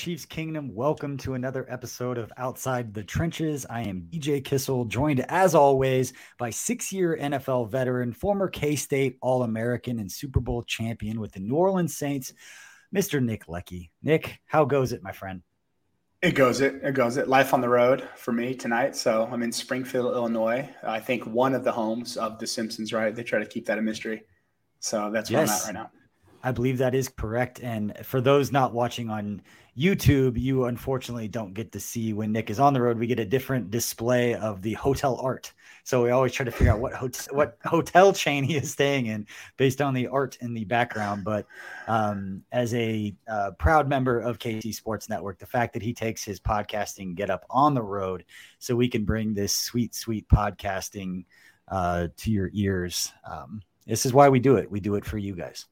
Chiefs Kingdom? Welcome to another episode of Outside the Trenches. I am DJ Kissel, joined as always by six year NFL veteran, former K State All American, and Super Bowl champion with the New Orleans Saints, Mr. Nick Leckey. Nick, how goes it, my friend? It goes it. It goes it. Life on the road for me tonight. So I'm in Springfield, Illinois. I think one of the homes of The Simpsons, right? They try to keep that a mystery. So that's where yes. I'm at right now. I believe that is correct. And for those not watching on YouTube, you unfortunately don't get to see when Nick is on the road. We get a different display of the hotel art. So we always try to figure out what hotel what hotel chain he is staying in based on the art in the background. But um, as a uh, proud member of KC Sports Network, the fact that he takes his podcasting get up on the road so we can bring this sweet, sweet podcasting uh, to your ears. Um, this is why we do it. We do it for you guys.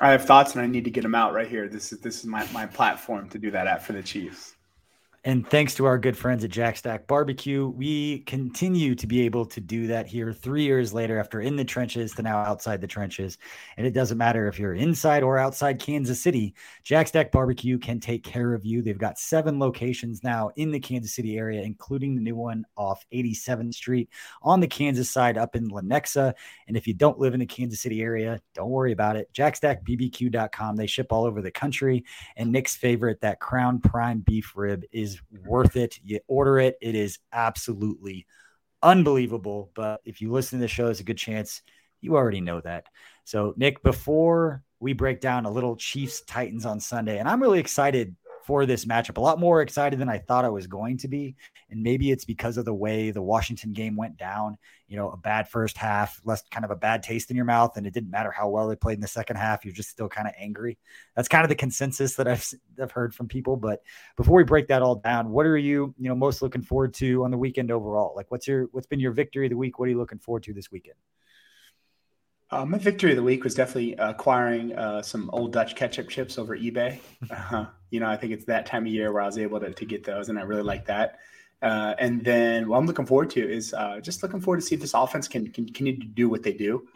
I have thoughts and I need to get them out right here. This is this is my, my platform to do that at for the Chiefs. And thanks to our good friends at Jack Stack Barbecue, we continue to be able to do that here three years later after in the trenches to now outside the trenches. And it doesn't matter if you're inside or outside Kansas City, Jack Stack Barbecue can take care of you. They've got seven locations now in the Kansas City area, including the new one off 87th Street on the Kansas side up in Lenexa. And if you don't live in the Kansas City area, don't worry about it. JackStackBBQ.com. They ship all over the country. And Nick's favorite, that Crown Prime beef rib, is worth it. You order it, it is absolutely unbelievable. But if you listen to the show, there's a good chance you already know that. So, Nick, before we break down a little Chiefs Titans on Sunday, and I'm really excited for this matchup. A lot more excited than I thought I was going to be. And maybe it's because of the way the Washington game went down. You know, a bad first half, less kind of a bad taste in your mouth. And it didn't matter how well they played in the second half. You're just still kind of angry. That's kind of the consensus that I've, I've heard from people. But before we break that all down, what are you, you know, most looking forward to on the weekend overall? Like what's your, what's been your victory of the week? What are you looking forward to this weekend? Uh, my victory of the week was definitely acquiring uh, some old Dutch ketchup chips over eBay. Uh, you know, I think it's that time of year where I was able to, to get those, and I really like that. Uh, and then what I'm looking forward to is uh, just looking forward to see if this offense can, can continue to do what they do.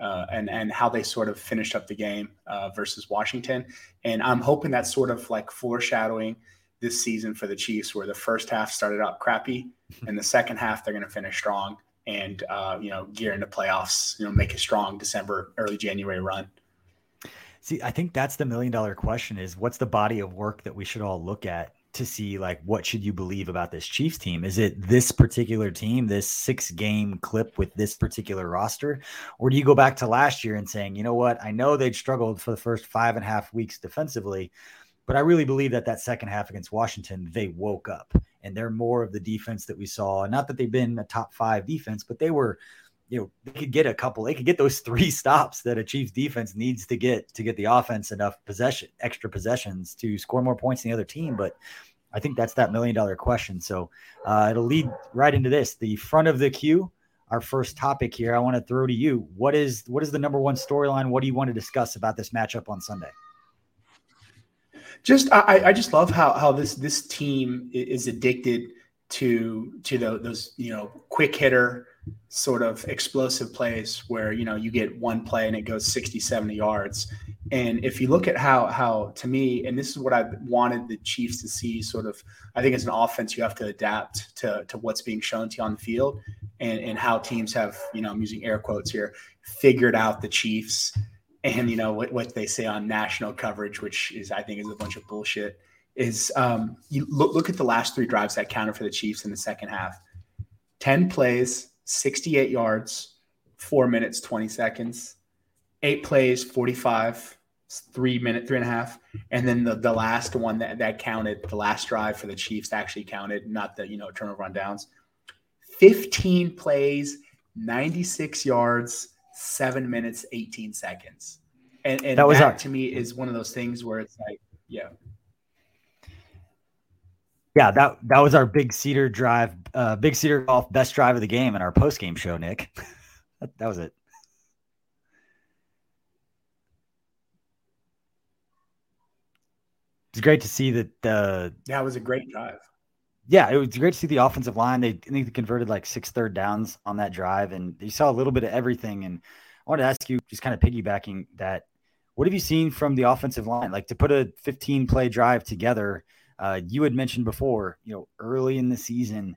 Uh, and and how they sort of finished up the game versus Washington, and I'm hoping that's sort of like foreshadowing this season for the Chiefs, where the first half started out crappy, and the second half they're going to finish strong and uh, you know gear into playoffs. You know, make a strong December, early January run. See, I think that's the million dollar question: is what's the body of work that we should all look at to see like what should you believe about this Chiefs team? Is it this particular team, this six game clip with this particular roster, or do you go back to last year and saying, you know what, I know they'd struggled for the first five and a half weeks defensively, but I really believe that that second half against Washington, they woke up and they're more of the defense that we saw. Not that they've been a top five defense, but they were, you know, they could get a couple, they could get those three stops that a Chiefs defense needs to get to get the offense enough possession, extra possessions to score more points than the other team. But I think that's that million dollar question. So uh, it'll lead right into this. The front of the queue, our first topic here. I want to throw to you. What is what is the number one storyline? What do you want to discuss about this matchup on Sunday? Just I, I just love how how this this team is addicted to to the, those you know quick hitter sort of explosive plays where you know you get one play and it goes 60 70 yards. And if you look at how how to me and this is what i wanted the chiefs to see sort of i think as an offense you have to adapt to to what's being shown to you on the field and and how teams have you know i'm using air quotes here figured out the chiefs and you know what, what they say on national coverage which is i think is a bunch of bullshit is um, you look, look at the last three drives that counted for the Chiefs in the second half. 10 plays, 68 yards, four minutes, 20 seconds, eight plays, 45, three minute, three and a half. And then the, the last one that, that counted, the last drive for the Chiefs actually counted, not the, you know, turnover on downs. 15 plays, 96 yards, seven minutes, 18 seconds. And, and that, was that our- to me is one of those things where it's like, yeah yeah, that that was our big cedar drive, uh, big cedar golf best drive of the game in our post game show, Nick. that, that was it. It's great to see that. Uh, yeah, it was a great drive. Yeah, it was great to see the offensive line. They I think they converted like six third downs on that drive, and you saw a little bit of everything. And I want to ask you, just kind of piggybacking that, what have you seen from the offensive line? Like to put a 15 play drive together uh, you had mentioned before, you know, early in the season,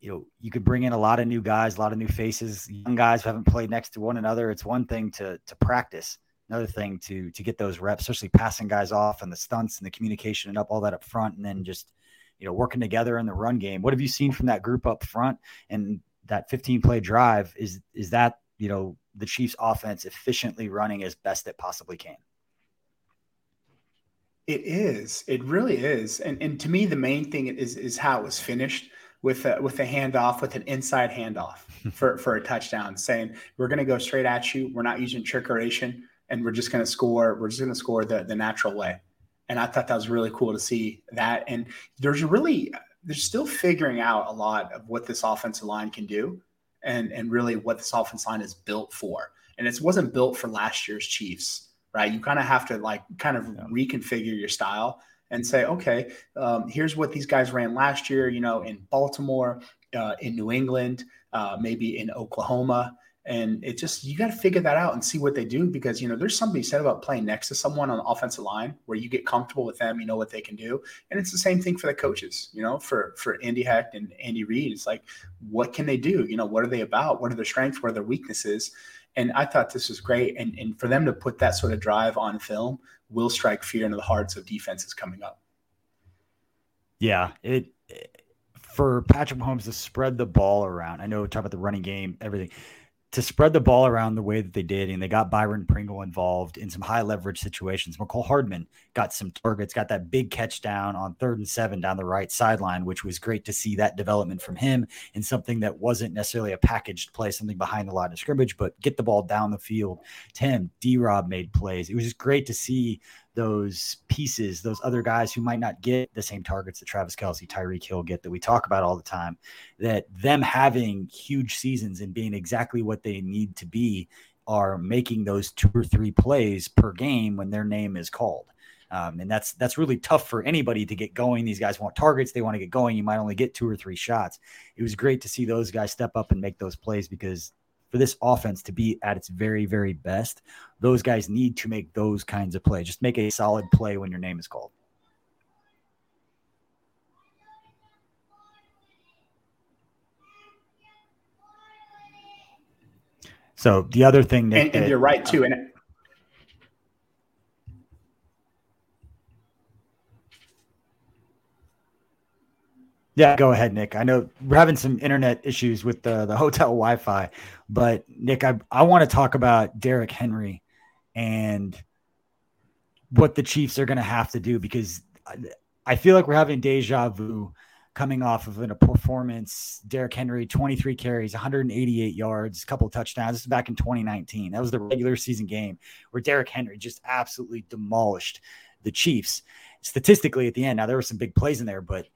you know, you could bring in a lot of new guys, a lot of new faces, young guys who haven't played next to one another. It's one thing to to practice, another thing to to get those reps, especially passing guys off and the stunts and the communication and up all that up front, and then just you know working together in the run game. What have you seen from that group up front and that 15 play drive? Is is that you know the Chiefs' offense efficiently running as best it possibly can? It is. It really is. And and to me, the main thing is is how it was finished with a, with a handoff, with an inside handoff for for a touchdown, saying we're going to go straight at you. We're not using trickeration, and we're just going to score. We're just going to score the the natural way. And I thought that was really cool to see that. And there's really they're still figuring out a lot of what this offensive line can do, and and really what this offensive line is built for. And it wasn't built for last year's Chiefs right? You kind of have to like kind of yeah. reconfigure your style and say, okay, um, here's what these guys ran last year, you know, in Baltimore, uh, in New England, uh, maybe in Oklahoma. And it just, you got to figure that out and see what they do because, you know, there's something said about playing next to someone on the offensive line where you get comfortable with them, you know what they can do. And it's the same thing for the coaches, you know, for, for Andy Heck and Andy Reid. It's like, what can they do? You know, what are they about? What are their strengths? What are their weaknesses? And I thought this was great. And, and for them to put that sort of drive on film will strike fear into the hearts of defenses coming up. Yeah, it for Patrick Mahomes to spread the ball around. I know we talk about the running game, everything to spread the ball around the way that they did, and they got Byron Pringle involved in some high leverage situations. Mecole Hardman got some targets, got that big catch down on third and seven down the right sideline, which was great to see that development from him in something that wasn't necessarily a packaged play, something behind the line of scrimmage, but get the ball down the field. Tim, D Rob made plays. It was just great to see those pieces, those other guys who might not get the same targets that Travis Kelce, Tyreek Hill get that we talk about all the time, that them having huge seasons and being exactly what they need to be are making those two or three plays per game when their name is called. Um, and that's that's really tough for anybody to get going. These guys want targets; they want to get going. You might only get two or three shots. It was great to see those guys step up and make those plays because for this offense to be at its very, very best, those guys need to make those kinds of plays. Just make a solid play when your name is called. So the other thing that, and, and you're right too, and Yeah, go ahead, Nick. I know we're having some internet issues with the, the hotel Wi Fi, but Nick, I, I want to talk about Derrick Henry and what the Chiefs are going to have to do because I feel like we're having deja vu coming off of a performance. Derrick Henry, 23 carries, 188 yards, a couple touchdowns. This is back in 2019. That was the regular season game where Derrick Henry just absolutely demolished the Chiefs. statistically at the end. Now there were some big plays in there, but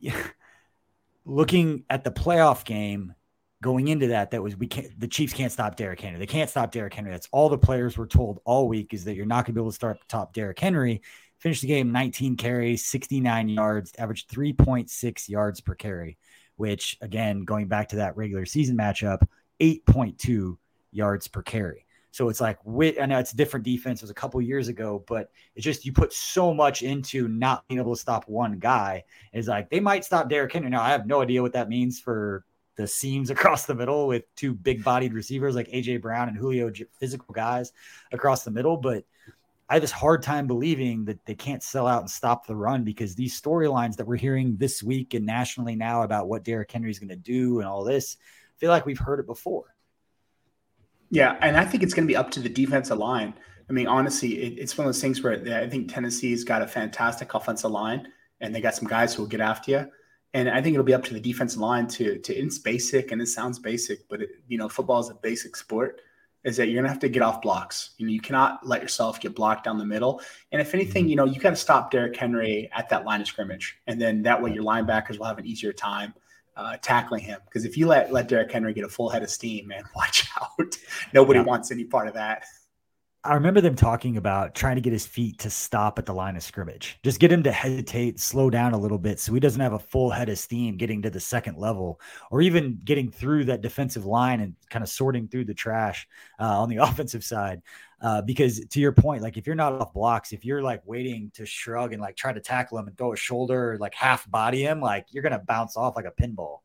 looking at the playoff game going into that, that was we can't the Chiefs can't stop Derrick Henry. They can't stop Derrick Henry. That's all the players were told all week is that you're not to be able to start top Derrick Henry. Finished the game 19 carries, 69 yards, averaged 3.6 yards per carry, which again, going back to that regular season matchup, 8.2 yards per carry. So it's like, I know it's a different defense. It was a couple years ago, but it's just you put so much into not being able to stop one guy. It's like they might stop Derrick Henry. Now I have no idea what that means for the seams across the middle with two big-bodied receivers like AJ Brown and Julio, physical guys across the middle. But I have this hard time believing that they can't sell out and stop the run because these storylines that we're hearing this week and nationally now about what Derrick Henry is going to do and all this, I feel like we've heard it before. Yeah, and I think it's going to be up to the defensive line. I mean, honestly, it, it's one of those things where I think Tennessee's got a fantastic offensive line, and they got some guys who will get after you. And I think it'll be up to the defensive line to to. It's basic, and it sounds basic, but it, you know, football is a basic sport. Is that you're gonna have to get off blocks. You know, you cannot let yourself get blocked down the middle. And if anything, mm-hmm. you know, you got to stop Derrick Henry at that line of scrimmage, and then that way your linebackers will have an easier time uh, tackling him. Because if you let let Derrick Henry get a full head of steam, man, watch out. Nobody yeah. wants any part of that. I remember them talking about trying to get his feet to stop at the line of scrimmage. Just get him to hesitate, slow down a little bit so he doesn't have a full head of steam getting to the second level or even getting through that defensive line and kind of sorting through the trash uh, on the offensive side. Uh, because to your point, like if you're not off blocks, if you're like waiting to shrug and like try to tackle him and throw a shoulder, like half body him, like you're gonna bounce off like a pinball.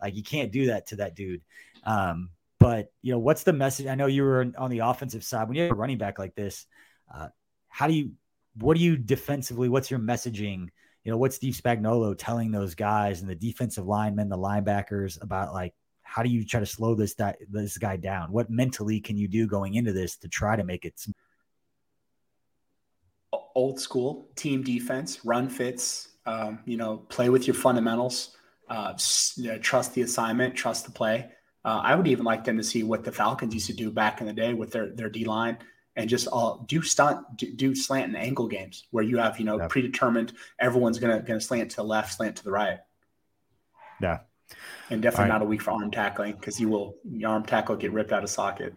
Like you can't do that to that dude. Um, but you know, what's the message? I know you were on the offensive side when you have a running back like this. Uh, how do you? What do you defensively? What's your messaging? You know, what's Steve Spagnuolo telling those guys and the defensive linemen, the linebackers about like how do you try to slow this this guy down? What mentally can you do going into this to try to make it? Old school team defense, run fits. Um, you know, play with your fundamentals. Uh, trust the assignment, trust the play. Uh, I would even like them to see what the Falcons used to do back in the day with their their D line and just all do stunt do, do, slant and angle games where you have you know yep. predetermined everyone's gonna gonna slant to the left, slant to the right. Yeah, and definitely right. not a week for arm tackling because you will your arm tackle get ripped out of socket.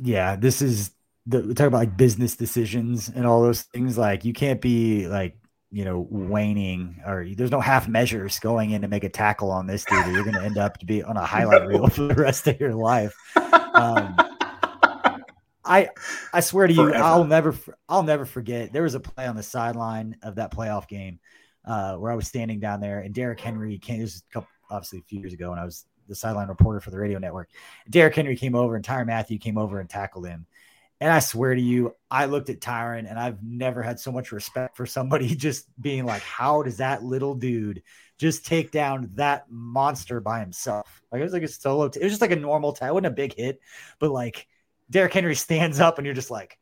Yeah, this is the we talk about like business decisions and all those things. Like you can't be like you know waning or there's no half measures going in to make a tackle on this dude. You're going to end up to be on a highlight no. reel for the rest of your life. Um, I I swear to you, Forever. I'll never I'll never forget. There was a play on the sideline of that playoff game uh, where I was standing down there, and Derrick Henry came. Was a couple, obviously a few years ago, when I was the sideline reporter for the radio network. Derrick Henry came over, and Tyrann Mathieu came over and tackled him. And I swear to you, I looked at Tyrann and I've never had so much respect for somebody just being like, "How does that little dude just take down that monster by himself?" Like it was like a solo. T- it was just like a normal. T- it wasn't a big hit, but like Derrick Henry stands up, and you're just like,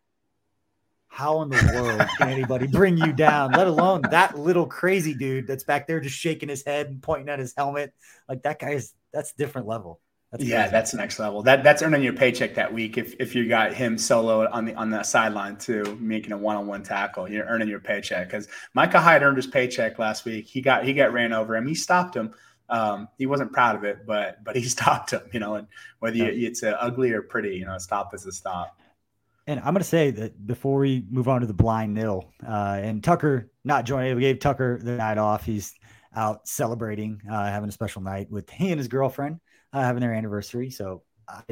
how in the world can anybody bring you down, let alone that little crazy dude that's back there just shaking his head and pointing at his helmet? Like that guy's that's different level. That's yeah, that's next level. That that's earning your paycheck that week if if you got him solo on the on the sideline too, making a one on one tackle. You're earning your paycheck because Micah Hyde earned his paycheck last week. He got he got ran over him. He stopped him. Um, he wasn't proud of it, but but he stopped him. You know, and whether you, it's ugly or pretty, you know, a stop is a stop. And I'm going to say that before we move on to the blind nil, uh, and Tucker not joining, we gave Tucker the night off. He's out celebrating, uh, having a special night with he and his girlfriend uh, having their anniversary. So I,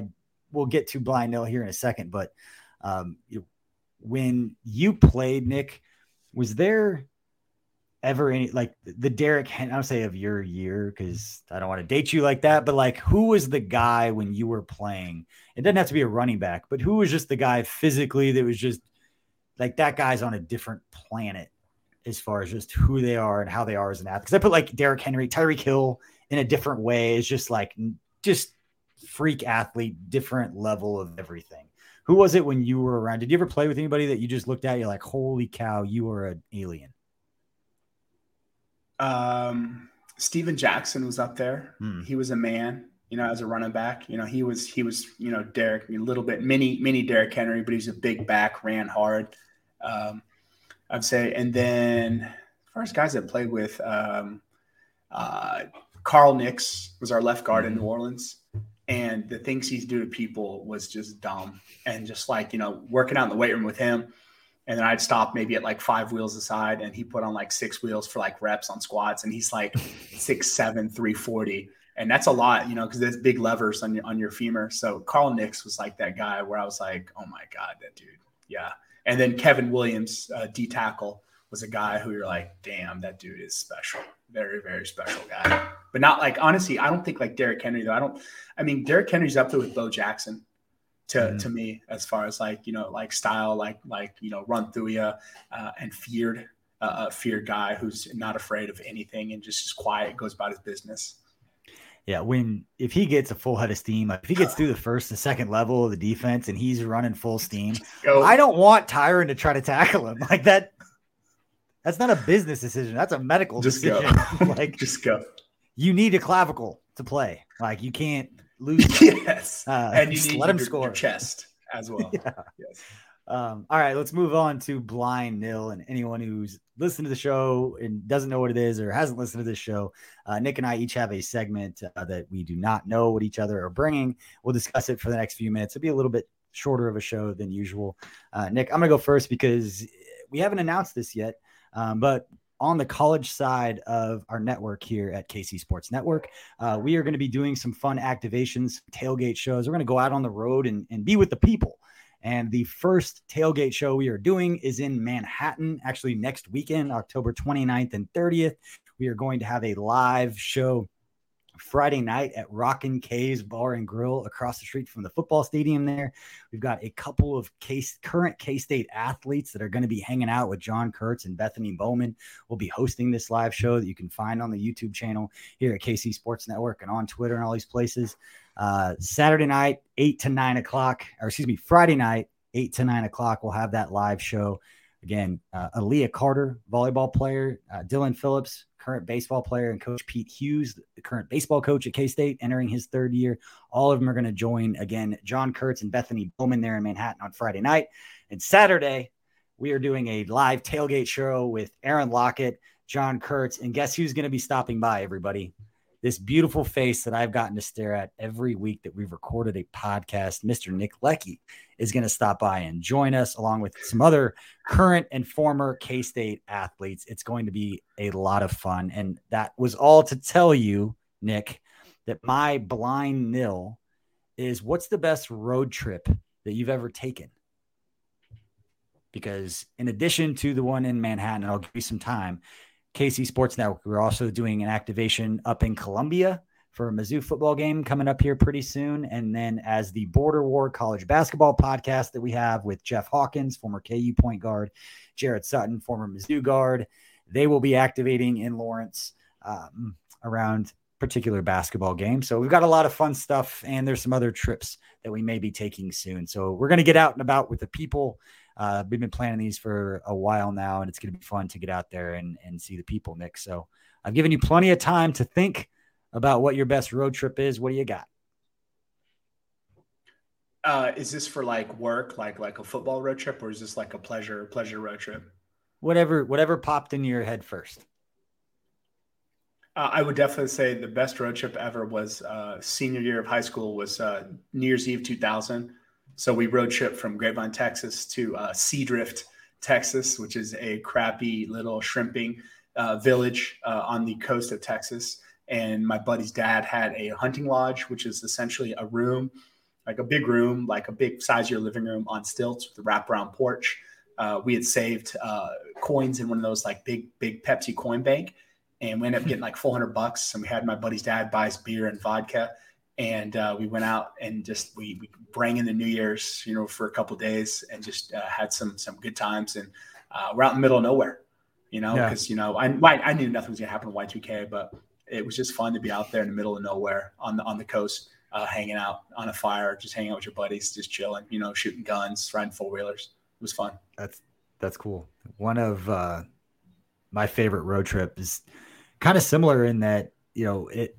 we'll get to blind nil here in a second. But um, you, when you played, Nick, was there ever any like the Derrick I don't say of your year because I don't want to date you like that, but like who was the guy when you were playing? It doesn't have to be a running back, but who was just the guy physically that was just like that guy's on a different planet as far as just who they are and how they are as an athlete. Because I put like Derrick Henry, Tyreek Hill in a different way. It's just like just freak athlete, different level of everything. Who was it when you were around? Did you ever play with anybody that you just looked at? You're like, holy cow, you are an alien. Um, Steven Jackson was up there. Hmm. He was a man, you know, as a running back. You know, he was he was you know Derrick a little bit mini mini Derrick Henry, but he's a big back, ran hard. Um, I'd say. And then far guys that played with, um, uh, Carl Nicks was our left guard in New Orleans. And the things he's do to people was just dumb. And just like, you know, working out in the weight room with him. And then I'd stop maybe at like five wheels aside and he put on like six wheels for like reps on squats. And he's like six seven three forty, and that's a lot, you know, because there's big levers on your on your femur. So Carl Nicks was like that guy where I was like, oh my god, that dude, yeah. And then Kevin Williams, uh, D tackle, was a guy who you're like, damn, that dude is special, very very special guy. But not like honestly, I don't think like Derrick Henry though. I don't. I mean, Derrick Henry's up there with Bo Jackson to, mm-hmm. to me as far as like you know like style like like you know run through you uh, and feared uh, a feared guy who's not afraid of anything and just is quiet goes about his business yeah, when if he gets a full head of steam, if he gets through the first and second level of the defense and he's running full steam. I don't want Tyrann to try to tackle him like that. That's not a business decision. That's a medical just decision. Go. like just go. You need a clavicle to play. Like you can't lose. yes, uh, and you need let him your, score your chest as well. Yeah. Yes. Um, all right, let's move on to blind nil. And anyone who's listened to the show and doesn't know what it is or hasn't listened to this show, uh, Nick and I each have a segment uh, that we do not know what each other are bringing. We'll discuss it for the next few minutes. It'll be a little bit shorter of a show than usual. Uh, Nick, I'm to go first because we haven't announced this yet, um, but on the college side of our network here at KC Sports Network. Uh, we are going to be doing some fun activations, tailgate shows. We're going to go out on the road and, and be with the people. And the first tailgate show we are doing is in Manhattan, actually next weekend, October 29th and 30th. We are going to have a live show Friday night at Rockin' K's Bar and Grill across the street from the football stadium there. We've got a couple of case current K-State athletes that are going to be hanging out with John Kurtz and Bethany Bowman. We'll be hosting this live show that you can find on the YouTube channel here at KC Sports Network and on Twitter and all these places. Uh, Saturday night, eight to nine o'clock, or excuse me, Friday night, eight to nine o'clock, we'll have that live show. Again, uh, Aaliyah Carter, volleyball player, uh, Dylan Phillips, current baseball player, and Coach Pete Hughes, the current baseball coach at K State, entering his third year. All of them are going to join again. John Kurtz and Bethany Bowman there in Manhattan on Friday night. And Saturday, we are doing a live tailgate show with Aaron Lockett, John Kurtz, and guess who's going to be stopping by, everybody? This beautiful face that I've gotten to stare at every week that we've recorded a podcast, Mr. Nick Leckey is going to stop by and join us along with some other current and former K State athletes. It's going to be a lot of fun. And that was all to tell you, Nick, that my blind nil is what's the best road trip that you've ever taken? Because in addition to the one in Manhattan, I'll give you some time, KC Sports Network. We're also doing an activation up in Columbia for a Mizzou football game coming up here pretty soon. And then as the Border War college basketball podcast that we have with Jeff Hawkins, former KU point guard, Jared Sutton, former Mizzou guard, they will be activating in Lawrence um, around particular basketball game. So we've got a lot of fun stuff, and there's some other trips that we may be taking soon. So we're going to get out and about with the people uh, we've been planning these for a while now, and it's going to be fun to get out there and, and see the people, Nick. So I've given you plenty of time to think about what your best road trip is. What do you got? Uh, is this for like work, like like a football road trip, or is this like a pleasure pleasure road trip? Whatever whatever popped into your head first. Uh, I would definitely say the best road trip ever was uh, senior year of high school was uh, New Year's Eve 2000. So we road trip from Grapevine, Texas to uh, Seadrift, Texas, which is a crappy little shrimping uh, village uh, on the coast of Texas. And my buddy's dad had a hunting lodge, which is essentially a room, like a big room, like a big size of your living room on stilts with a wraparound porch. Uh, we had saved uh, coins in one of those like big, big Pepsi coin bank. And we ended up getting like 400 bucks. And we had my buddy's dad buy us beer and vodka and uh, we went out and just we, we bring in the New Year's, you know, for a couple days and just uh, had some some good times. And uh, we're out in the middle of nowhere, you know, because yeah. you know I I knew nothing was gonna happen to Y2K, but it was just fun to be out there in the middle of nowhere on the on the coast, uh, hanging out on a fire, just hanging out with your buddies, just chilling, you know, shooting guns, riding four wheelers. It was fun. That's that's cool. One of uh, my favorite road trip is kind of similar in that you know it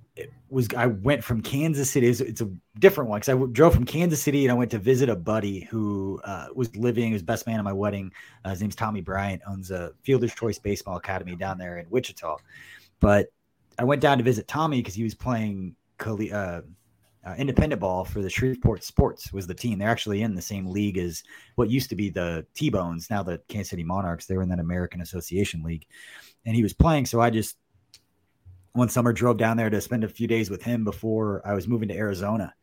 was I went from Kansas City. It's, it's a different one because I drove from Kansas City and I went to visit a buddy who uh, was living. His best man at my wedding. Uh, his name's Tommy Bryant. Owns a Fielder's Choice Baseball Academy down there in Wichita. But I went down to visit Tommy because he was playing uh, uh, independent ball for the Shreveport Sports was the team. They're actually in the same league as what used to be the T Bones, now the Kansas City Monarchs. They were in that American Association League, and he was playing. So I just one summer drove down there to spend a few days with him before I was moving to Arizona.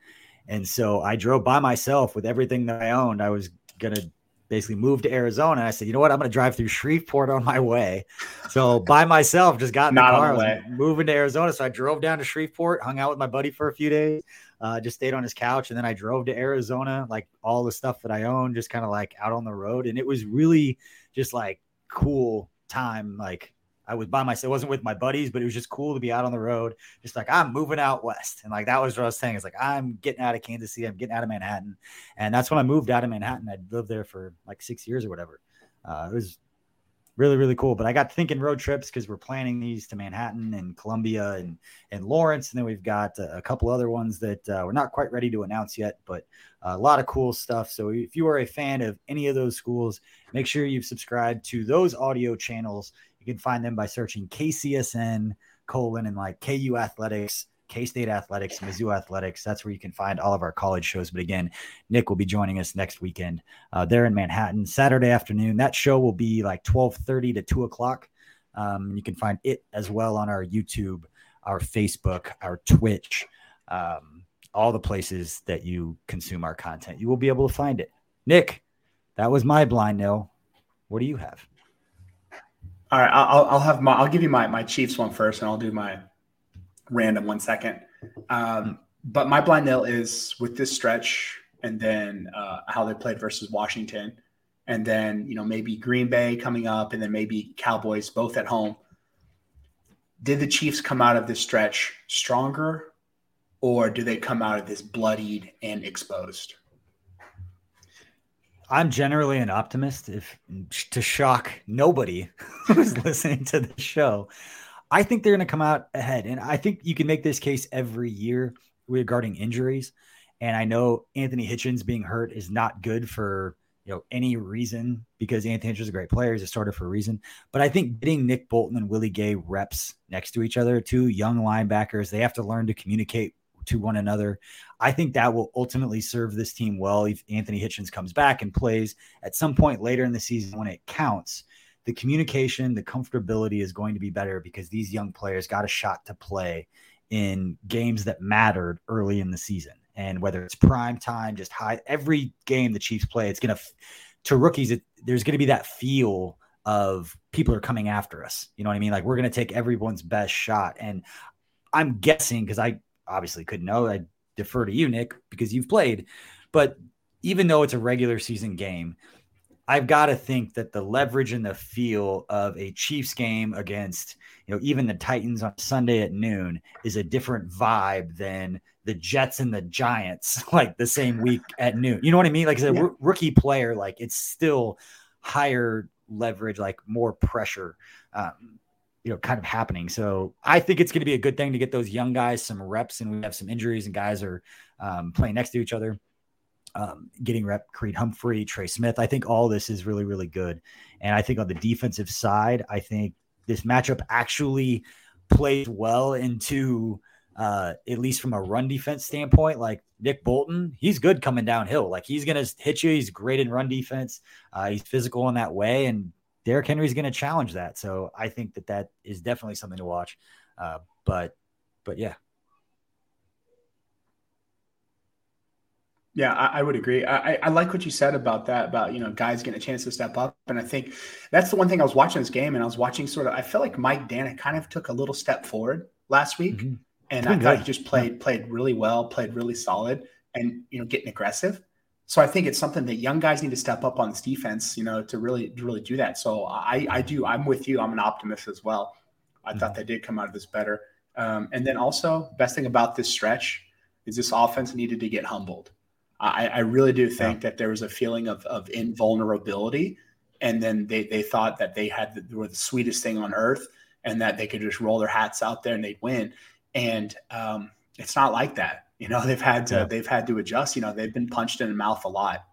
And so I drove by myself with everything that I owned. I was going to basically move to Arizona. I said, you know what? I'm going to drive through Shreveport on my way. So by myself, just got in the car, the moving to Arizona. So I drove down to Shreveport, hung out with my buddy for a few days, uh, just stayed on his couch. And then I drove to Arizona, like all the stuff that I own, just kind of like out on the road. And it was really just like cool time. Like I was by myself, I wasn't with my buddies, but it was just cool to be out on the road. Just like I'm moving out west. And like that was what I was saying. It's like I'm getting out of Kansas City, I'm getting out of Manhattan. And that's when I moved out of Manhattan. I lived there for like six years or whatever. Uh, it was really, really cool. But I got thinking road trips because we're planning these to Manhattan and Columbia and, and Lawrence. And then we've got a, a couple other ones that uh, we're not quite ready to announce yet, but a lot of cool stuff. So if you are a fan of any of those schools, make sure you've subscribed to those audio channels you can find them by searching KCSN colon and like KU Athletics, K State Athletics, Mizzou Athletics. That's where you can find all of our college shows. But again, Nick will be joining us next weekend. Uh, there in Manhattan, Saturday afternoon. That show will be like twelve thirty to two o'clock. Um, you can find it as well on our YouTube, our Facebook, our Twitch, um, all the places that you consume our content. You will be able to find it. Nick, that was my blind nil. What do you have? All right, I'll, I'll have my I'll give you my my Chiefs one first, and I'll do my random one second. Um, but my blind nil is with this stretch, and then uh, how they played versus Washington, and then you know maybe Green Bay coming up, and then maybe Cowboys both at home. Did the Chiefs come out of this stretch stronger, or do they come out of this bloodied and exposed? I'm generally an optimist. If to shock nobody who's listening to the show, I think they're going to come out ahead, and I think you can make this case every year regarding injuries. And I know Anthony Hitchens being hurt is not good for you know any reason because Anthony Hitchens is a great player. He's a starter for a reason. But I think getting Nick Bolton and Willie Gay reps next to each other, two young linebackers, they have to learn to communicate to one another. I think that will ultimately serve this team well if Anthony Hitchens comes back and plays at some point later in the season when it counts. The communication, the comfortability is going to be better because these young players got a shot to play in games that mattered early in the season. And whether it's prime time, just high, every game the Chiefs play, it's going to, to rookies, it, there's going to be that feel of people are coming after us. You know what I mean? Like we're going to take everyone's best shot. And I'm guessing because I obviously couldn't know. I defer to you, Nick, because you've played. But even though it's a regular season game, I've got to think that the leverage and the feel of a Chiefs game against, you know, even the Titans on Sunday at noon is a different vibe than the Jets and the Giants like the same week at noon. You know what I mean? Like as a yeah. r- rookie player, like it's still higher leverage, like more pressure. Um, you know, kind of happening. So I think it's going to be a good thing to get those young guys some reps, and we have some injuries, and guys are um, playing next to each other, um, getting rep. Creed Humphrey, Trey Smith. I think all this is really, really good. And I think on the defensive side, I think this matchup actually plays well into uh, at least from a run defense standpoint. Like Nick Bolton, he's good coming downhill. Like he's going to hit you. He's great in run defense. Uh, he's physical in that way, and Derrick Henry is going to challenge that. So I think that that is definitely something to watch. Uh, but, but yeah. Yeah, I, I would agree. I, I, like what you said about that, about, you know, guys getting a chance to step up. And I think that's the one thing I was watching this game and I was watching sort of, I felt like Mike Danick kind of took a little step forward last week. Mm-hmm. And I thought he just played, played really well, played really solid and, you know, getting aggressive. So I think it's something that young guys need to step up on this defense, you know, to really to really do that. So I I do I'm with you. I'm an optimist as well. I mm-hmm. thought they did come out of this better. Um, and then also, best thing about this stretch is this offense needed to get humbled. I, I really do think yeah. that there was a feeling of, of invulnerability, and then they, they thought that they had the, were the sweetest thing on earth, and that they could just roll their hats out there and they'd win. and um, it's not like that. You know, they've had to yeah. they've had to adjust. You know, they've been punched in the mouth a lot.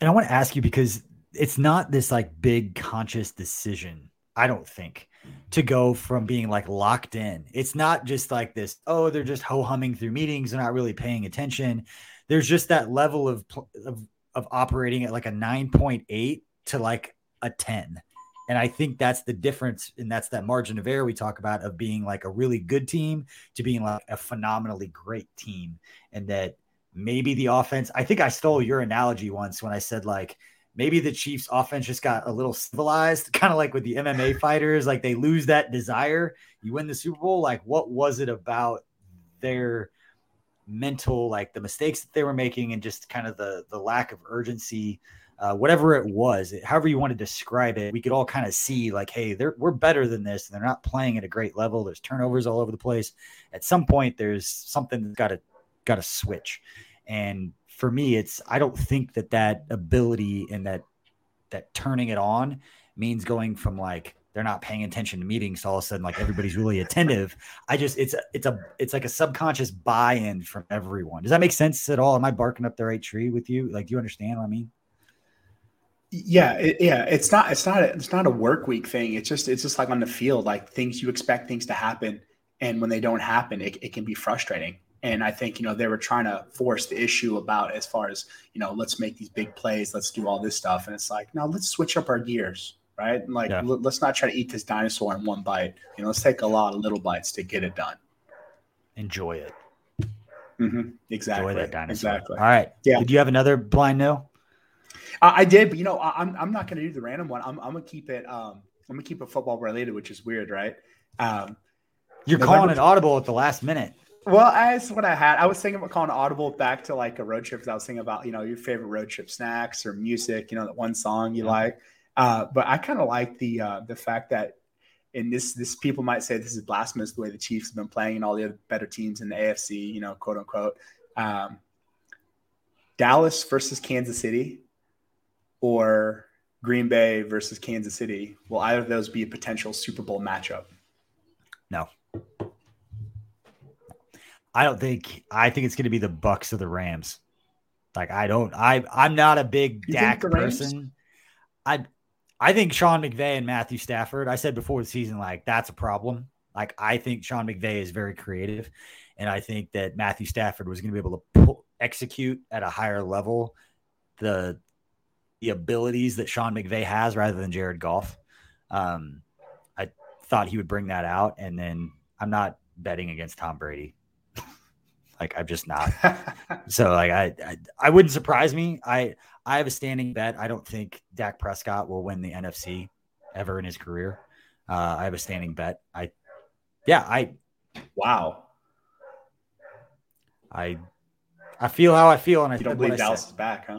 And I want to ask you because it's not this like big conscious decision. I don't think to go from being like locked in. It's not just like this, oh, they're just ho humming through meetings, they're not really paying attention. There's just that level of, of, of operating at like a 9.8 to like a 10. And I think that's the difference. And that's that margin of error we talk about of being like a really good team to being like a phenomenally great team. And that maybe the offense, I think I stole your analogy once when I said, like, maybe the Chiefs offense just got a little civilized, kind of like with the MMA fighters, like they lose that desire. You win the Super Bowl. Like, what was it about their mental, like the mistakes that they were making and just kind of the the lack of urgency? Uh, whatever it was, however you want to describe it, we could all kind of see like, hey, they're we're better than this. They're not playing at a great level. There's turnovers all over the place. At some point, there's something that's got to got to switch. And for me, it's I don't think that that ability and that that turning it on means going from like they're not paying attention to meetings all of a sudden like everybody's really attentive. I just it's a it's a it's like a subconscious buy-in from everyone. Does that make sense at all? Am I barking up the right tree with you? Like, do you understand what I mean? Yeah, it, yeah. It's not it's not a, it's not a work week thing. It's just it's just like on the field, like things you expect things to happen, and when they don't happen, it, it can be frustrating. And I think, you know, they were trying to force the issue about as far as, you know, let's make these big plays, let's do all this stuff. And it's like, no, let's switch up our gears, right? like, yeah. l- let's not try to eat this dinosaur in one bite. You know, let's take a lot of little bites to get it done. Enjoy it. Mm-hmm. Exactly. Enjoy that dinosaur. Exactly. All right. Yeah. Did you have another blind no? I, I did, but you know, I, am I'm, I'm not going to do the random one. I'm, I'm going to keep it. Um, I'm to keep it football related, which is weird, right? Um, You're calling it audible at the last minute. Well, that's what I had. I was thinking about calling audible back to like a road trip because I was thinking about, you know, your favorite road trip snacks or music, you know, that one song you yeah. like. Uh, but I kind of like the uh, the fact that and this this people might say this is blasphemous the way the Chiefs have been playing and all the other better teams in the AFC, you know, quote unquote. Um, Dallas versus Kansas City or Green Bay versus Kansas City. Will either of those be a potential Super Bowl matchup? No. I don't think. I think it's going to be the Bucs or the Rams. Like I don't. I I'm not a big you Dak person. I I think Sean McVay and Matthew Stafford. I said before the season, like that's a problem. Like I think Sean McVay is very creative, and I think that Matthew Stafford was going to be able to pull, execute at a higher level the the abilities that Sean McVay has rather than Jared Goff. Um, I thought he would bring that out, and then I'm not betting against Tom Brady. Like I'm just not. so like I, I, I wouldn't surprise me. I I have a standing bet. I don't think Dak Prescott will win the NFC ever in his career. Uh, I have a standing bet. I yeah, I wow. I I feel how I feel, and I you don't believe Dallas is back, huh?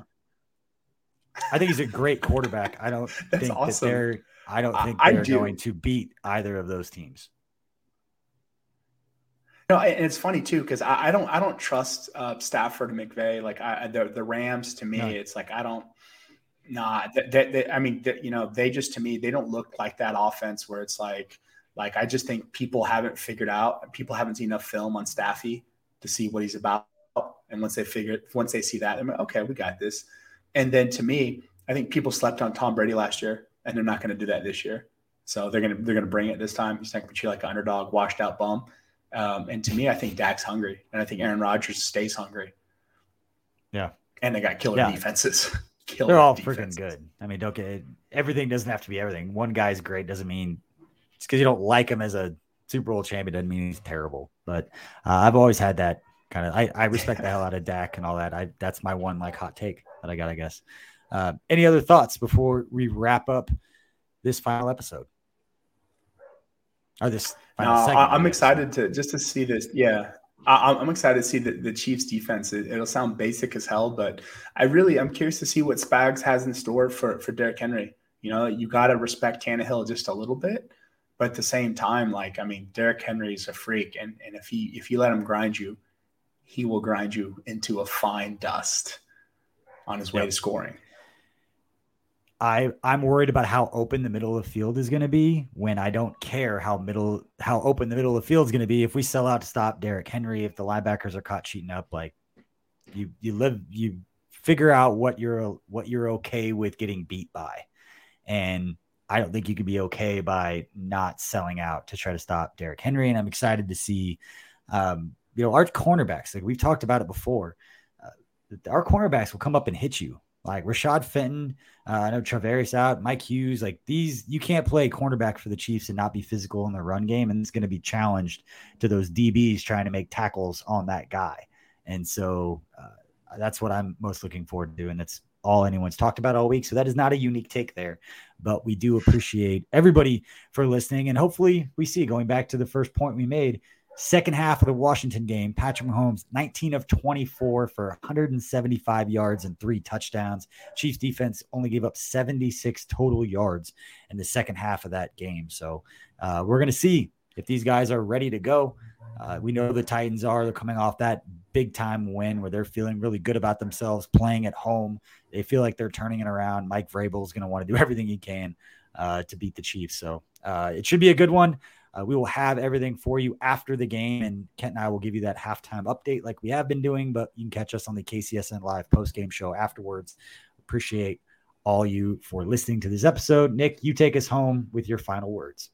I think he's a great quarterback. I don't think awesome. that they're. I don't think they're going to beat either of those teams. No, and it's funny too because I, I, don't I don't trust uh, Stafford and McVay. Like I, the the Rams to me, no. it's like I don't. Nah, they, they, I mean, they, you know, they just to me they don't look like that offense where it's like like I just think people haven't figured out. People haven't seen enough film on Staffy to see what he's about. And once they figure once they see that, I'm like, okay, we got this. And then to me, I think people slept on Tom Brady last year, and they're not going to do that this year. So they're gonna they're gonna bring it this time. He's not gonna be like an underdog, washed out bum. Um, and to me, I think Dak's hungry, and I think Aaron Rodgers stays hungry. Yeah, and they got killer yeah. defenses. killer They're all freaking good. I mean, don't get everything doesn't have to be everything. One guy's great doesn't mean just because you don't like him as a Super Bowl champion doesn't mean he's terrible. But uh, I've always had that kind of. I, I respect the hell out of Dak and all that. I that's my one like hot take that I got. I guess. Uh, any other thoughts before we wrap up this final episode? Or this no, I, am excited to just to see this. Yeah, I, am excited to see the, the Chiefs defense. It, will sound basic as hell, but I really I'm curious to see what Spags has in store for for Derrick Henry. You know, you got to respect Tannehill just a little bit, but at the same time, like I mean, Derrick Henry is a freak, and and if he if you let him grind you, he will grind you into a fine dust on his way yep. to scoring. I I'm worried about how open the middle of the field is going to be when I don't care how middle how open the middle of the field is going to be if we sell out to stop Derrick Henry if the linebackers are caught cheating up like you you live you figure out what you're what you're okay with getting beat by and I don't think you could be okay by not selling out to try to stop Derrick Henry and I'm excited to see um, you know our cornerbacks like we've talked about it before our cornerbacks will come up and hit you like Rashad Fenton, uh, I know Charvarius out, Mike Hughes, like these, you can't play cornerback for the Chiefs and not be physical in the run game. And it's going to be challenged to those DBs trying to make tackles on that guy. And so uh, that's what I'm most looking forward to. And that's all anyone's talked about all week. So that is not a unique take there, but we do appreciate everybody for listening. And hopefully we see going back to the first point we made Second half of the Washington game, Patrick Mahomes, 19 of 24 for 175 yards and three touchdowns. Chiefs defense only gave up 76 total yards in the second half of that game. So uh, we're going to see if these guys are ready to go. Uh, we know the Titans are. They're coming off that big time win where they're feeling really good about themselves playing at home. They feel like they're turning it around. Mike Vrabel is going to want to do everything he can uh, to beat the Chiefs. So uh, it should be a good one. Uh, we will have everything for you after the game, and Kent and I will give you that halftime update like we have been doing. But you can catch us on the KCSN Live post game show afterwards. Appreciate all you for listening to this episode. Nick, you take us home with your final words.